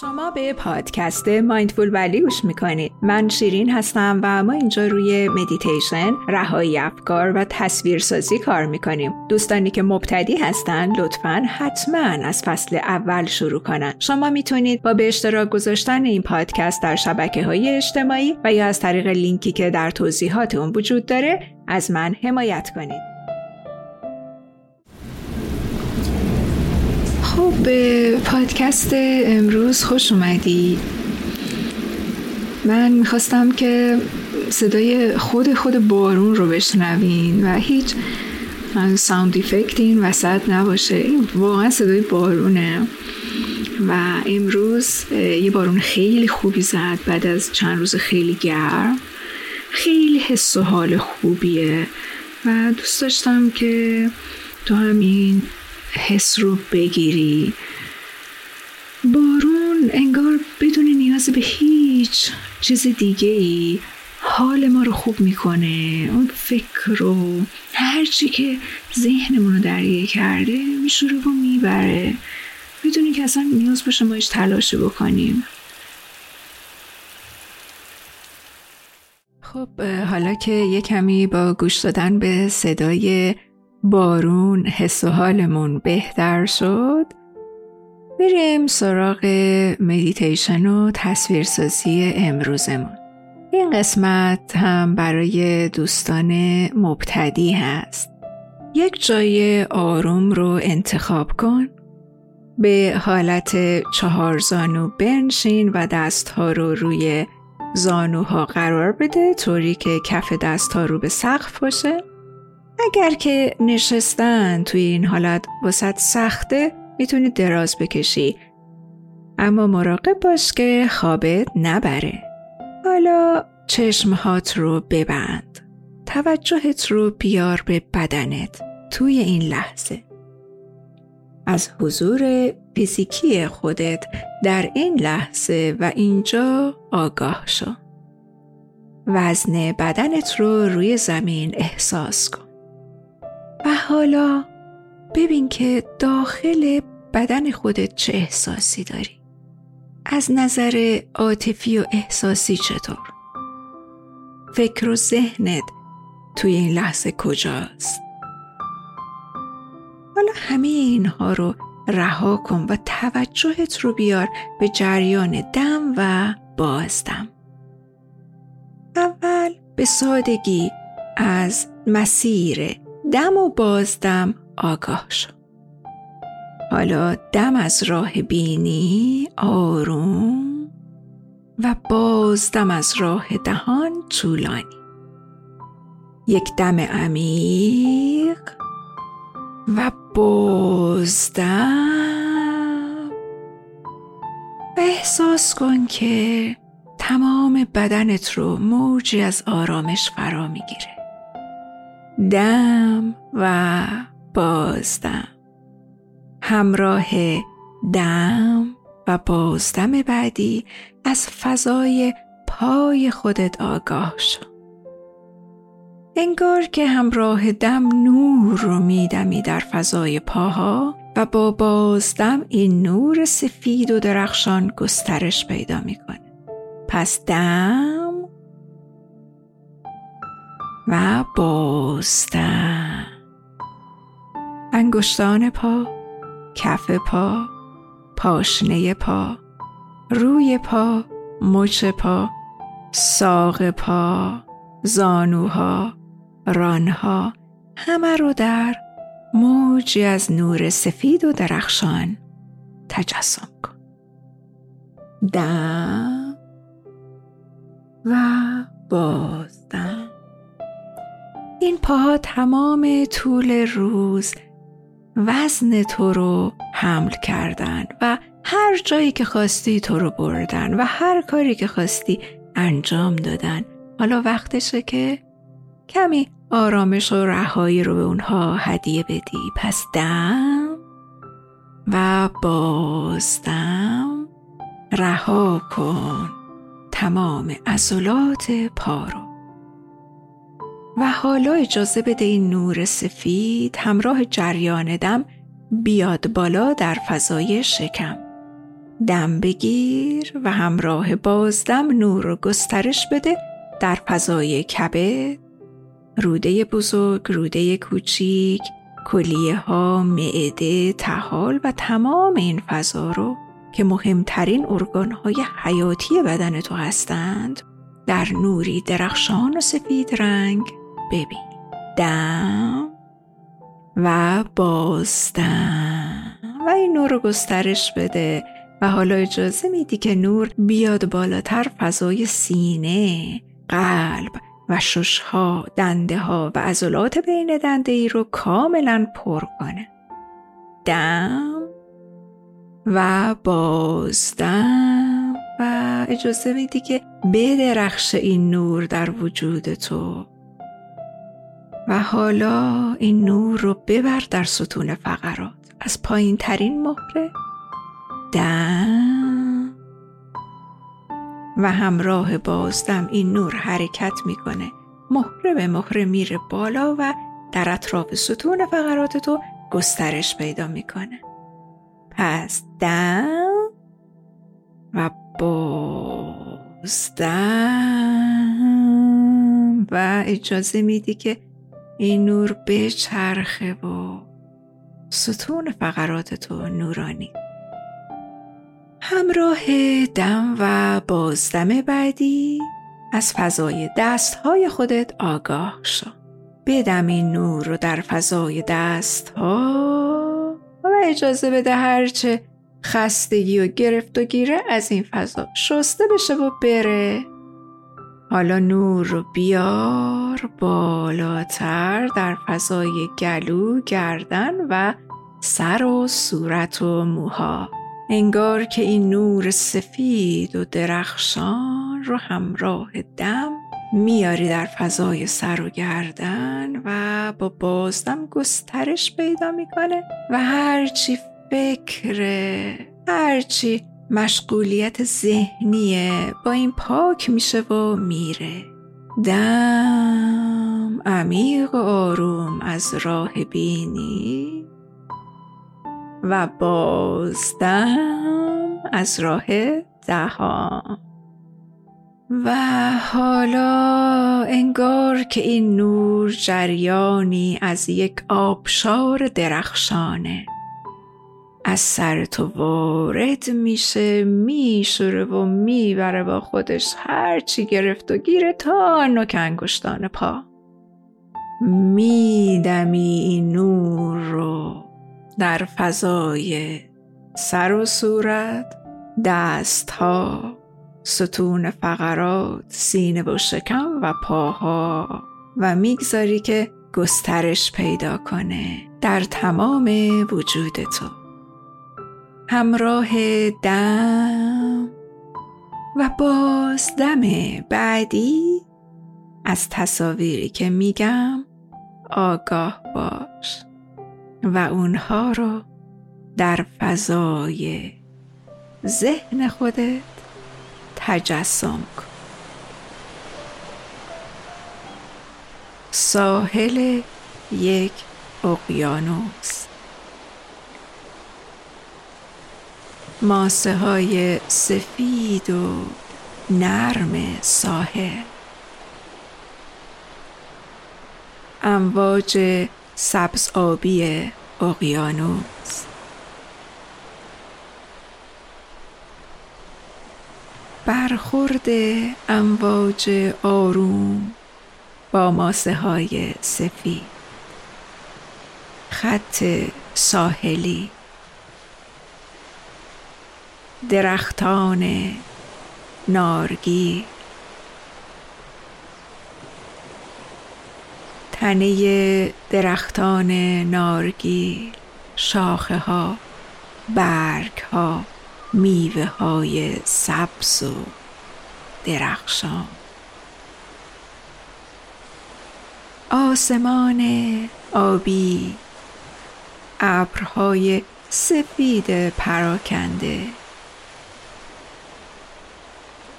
شما به پادکست Mindfully گوش می‌کنید. من شیرین هستم و ما اینجا روی مدیتیشن رهایی افکار و تصویرسازی کار می‌کنیم. دوستانی که مبتدی هستن لطفا حتما از فصل اول شروع کنن. شما می‌تونید با به اشتراک گذاشتن این پادکست در شبکه های اجتماعی و یا از طریق لینکی که در توضیحات اون وجود داره از من حمایت کنید. خب به پادکست امروز خوش اومدی. من می‌خواستم که صدای خود خود بارون رو بشنوین و هیچ ساوند افکت این وسط نباشه. این واقعا صدای بارونه. و امروز یه بارون خیلی خوبی زد بعد از چند روز خیلی گرم. خیلی حس و حال خوبیه. و دوست داشتم که تو همین حس رو بگیری. بارون انگار بدون نیاز به هیچ چیز دیگه ای حال ما رو خوب می‌کنه. اون فکر رو هرچی که ذهنمون رو درگیر کرده میشوره و می‌بره. بدونی که اصلا نیاز باشه ما هیچ تلاشی بکنیم. خب حالا که یه کمی با گوش دادن به صدای بارون حس و حالمون بهتر شد. بریم سراغ مدیتیشن و تصویرسازی امروزمون. این قسمت هم برای دوستان مبتدی هست. یک جای آروم رو انتخاب کن. به حالت چهار زانو بنشین و دستها رو روی زانوها قرار بده طوری که کف دستها رو به سقف باشه. اگر که نشستن توی این حالت واسط سخته می‌تونی دراز بکشی. اما مراقب باش که خوابت نبره. حالا چشمهات رو ببند. توجهت رو بیار به بدنت توی این لحظه. از حضور فیزیکی خودت در این لحظه و اینجا آگاه شو. وزن بدنت رو روی زمین احساس کن. و حالا ببین که داخل بدن خودت چه احساسی داری. از نظر عاطفی و احساسی چطور؟ فکر و ذهنت توی این لحظه کجاست؟ حالا همه اینها رو رها کن و توجهت رو بیار به جریان دم و بازدم اول به سادگی از مسیر دم و بازدم آگاه شو. حالا دم از راه بینی آروم و بازدم از راه دهان طولانی. یک دم عمیق و بازدم. و احساس کن که تمام بدنت رو موجی از آرامش فرا می‌گیره. دم و بازدم. همراه دم و بازدم بعدی از فضای پای خودت آگاه شو. انگار که همراه دم نور رو میدمی در فضای پاها و با بازدم این نور سفید و درخشان گسترش پیدا می‌کنه. پس دم و بازدم انگشتان پا کف پا پاشنه پا روی پا مچ پا ساق پا زانوها رانها همه رو در موجی از نور سفید و درخشان تجسم کن. دم و بازدم این پاها تمام طول روز وزن تو رو حمل کردن و هر جایی که خواستی تو رو بردن و هر کاری که خواستی انجام دادن. حالا وقتشه که کمی آرامش و رهایی رو به اونها هدیه بدی. پس دم و بازدم رها کن تمام عضلات پا رو. و حالا اجازه بده این نور سفید همراه جریان دم بیاد بالا در فضای شکم. دم بگیر و همراه بازدم نور رو گسترش بده در فضای کبه. روده بزرگ، روده کوچیک، کلیه ها، معده، تحال و تمام این فضا رو که مهمترین ارگان های حیاتی بدن تو هستند در نوری درخشان و سفید رنگ ببین. دم و بازدم و این نور رو گسترش بده. و حالا اجازه میدی که نور بیاد بالاتر فضای سینه قلب و ششها دنده ها و عضلات بین دنده ای رو کاملا پر کنه. دم و بازدم و اجازه میدی که بدرخش این نور در وجود تو. و حالا این نور رو ببر در ستون فقرات. از پایین ترین مهره. دم. و همراه بازدم این نور حرکت می‌کنه. مهره به مهره میره بالا و در اطراف ستون فقرات تو گسترش پیدا می‌کنه. پس دم و بازدم. و اجازه میدی که این نور بچرخه و ستون فقرات تو نورانی. همراه دم و بازدم بعدی از فضای دستهای خودت آگاه شو. بدم این نور رو در فضای دستها و اجازه بده هرچه خستگی و گرفت و گیره از این فضا شسته بشه و بره. حالا نور رو بیار بالاتر در فضای گلو، گردن و سر و صورت و موها. انگار که این نور سفید و درخشان رو همراه دم میاری در فضای سر و گردن و با بازدم گسترش پیدا می‌کنه و هرچی فکره هرچی مشغولیت ذهنیه. با این پاک میشه و میره. دم عمیق و آروم از راه بینی. و بازدم از راه دهان. و حالا انگار که این نور جریانی از یک آبشار درخشانه. از سر تو وارد میشه میشوره و می‌بره با خودش. هرچی گرفت و گیره تا نوک انگشتان پا. میدمی این نور رو در فضای سر و صورت دست ها ستون فقرات سینه و شکم و پاها. و می‌گذاری که گسترش پیدا کنه در تمام وجود تو. همراه دم و باز دم بعدی از تصاویری که میگم آگاه باش و اونها رو در فضای ذهن خودت تجسم کن. ساحل یک اقیانوس. ماسه های سفید و نرم ساحل. امواج سبز آبی اقیانوس. برخورد امواج آروم با ماسه های سفید. خط ساحلی. درختان نارگی تنه درختان نارگی شاخه ها برگ ها میوه های سبز و درخشان. آسمان آبی ابرهای سفید پراکنده.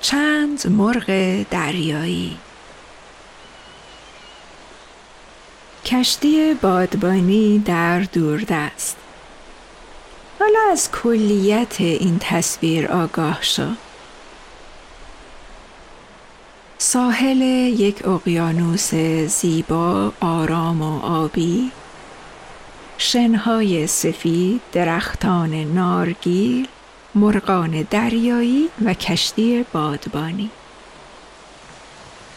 چند مرغ دریایی. کشتی بادبانی در دوردست. حالا از کلیت این تصویر آگاه شو. ساحل یک اقیانوس زیبا آرام و آبی. شنهای سفید درختان نارگیل. مرغان دریایی و کشتی بادبانی.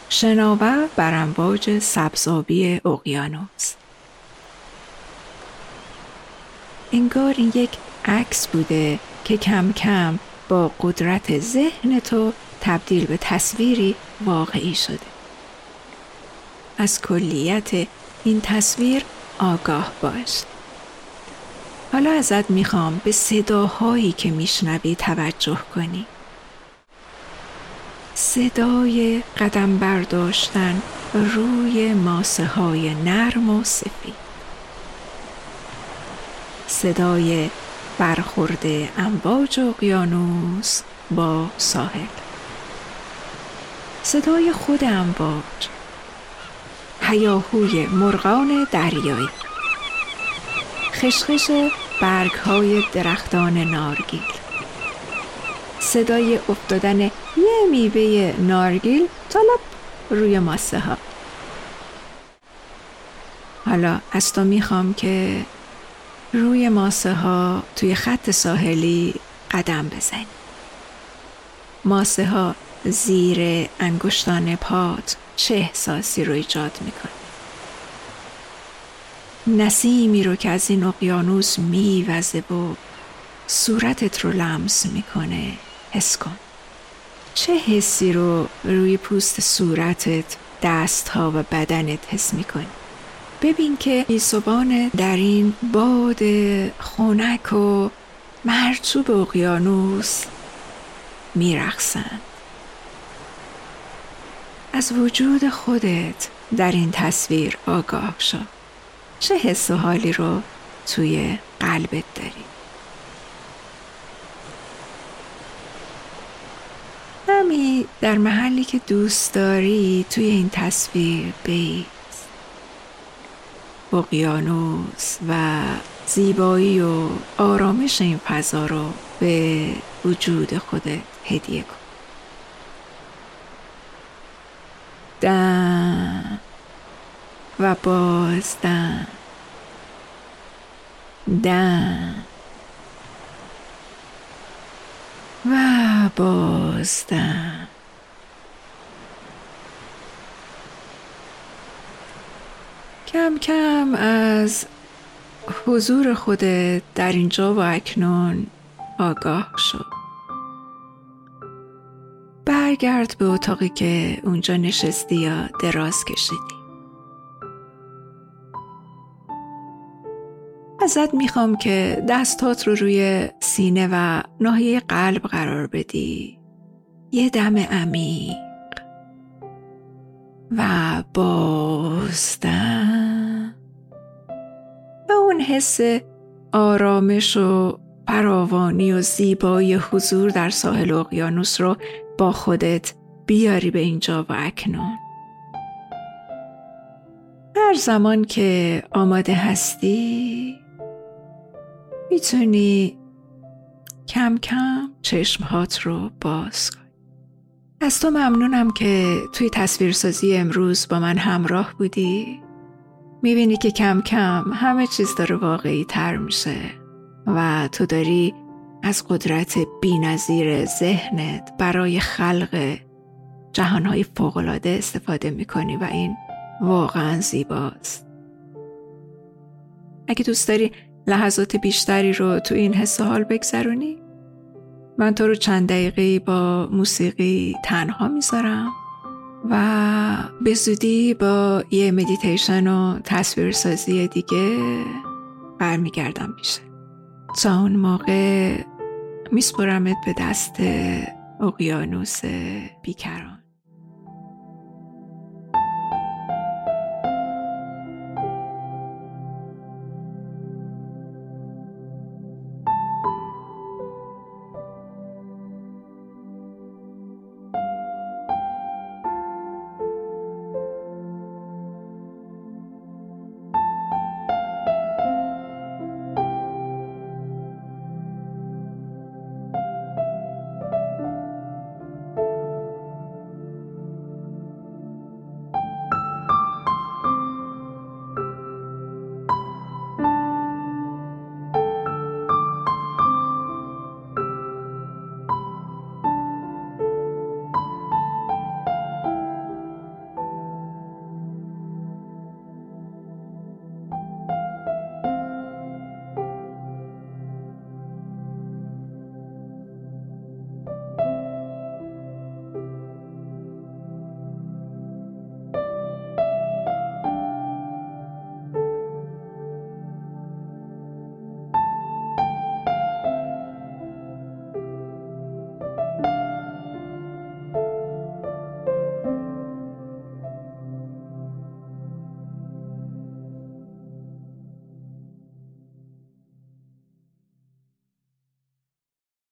شناور بر امواج سبزابی اقیانوس. انگار این یک عکس بوده که کم کم با قدرت ذهن تو تبدیل به تصویری واقعی شده. از کلیت این تصویر آگاه باش. حالا ازت می‌خوام به صداهایی که میشنوی توجه کنی. صدای قدم برداشتن روی ماسه های نرم و سفید. صدای برخورد امواج اقیانوس با ساحل. صدای خود امواج. هیاهوی مرغان دریایی. خشخش برگ های درختان نارگیل. صدای افتادن یه میوه نارگیل طلب روی ماسه ها. حالا از تو می‌خوام که روی ماسه ها توی خط ساحلی قدم بزنی. ماسه ها زیر انگشتان پات چه احساسی رو ایجاد می‌کنه نسیمی رو که از این اقیانوس میوزه و صورتت رو لمس می‌کنه حس کن. چه حسی رو روی پوست صورتت دستها و بدنت حس می‌کنی؟ ببین که ایسوبان در این باد خونک و مرچوب اقیانوس میرقصند. از وجود خودت در این تصویر آگاه شو. چه حس و حالی رو توی قلبت داری؟ همی در محلی که دوست داری توی این تصویر بیست اقیانوس و زیبایی و آرامش این فضا رو به وجود خودت هدیه کن دم و بازدم دم و بازدم کم کم از حضور خودت در اینجا و اکنون آگاه شد برگرد به اتاقی که اونجا نشستی یا دراز کشیدی. ازت می‌خوام که دستات رو روی سینه و ناحیه قلب قرار بدی. یه دم عمیق و بازدم. و اون حس آرامش و فراوانی و زیبایی حضور در ساحل اقیانوس رو با خودت بیاری به اینجا و اکنون. هر زمان که آماده هستی می‌تونی کم کم چشمهات رو باز کن از تو ممنونم که توی تصویرسازی امروز با من همراه بودی. می‌بینی که کم کم همه چیز داره واقعی تر میشه و تو داری از قدرت بینظیر ذهنت برای خلق جهانهای فوقالعاده استفاده می‌کنی و این واقعا زیباست. اگه دوست داری لحظات بیشتری رو تو این حس حال بگذرونی؟ من تو رو چند دقیقه با موسیقی تنها می‌ذارم و به زودی با یه مدیتیشن و تصویرسازی دیگه برمیگردم پیشه تا اون موقع میسپرمت به دست اقیانوس بیکران.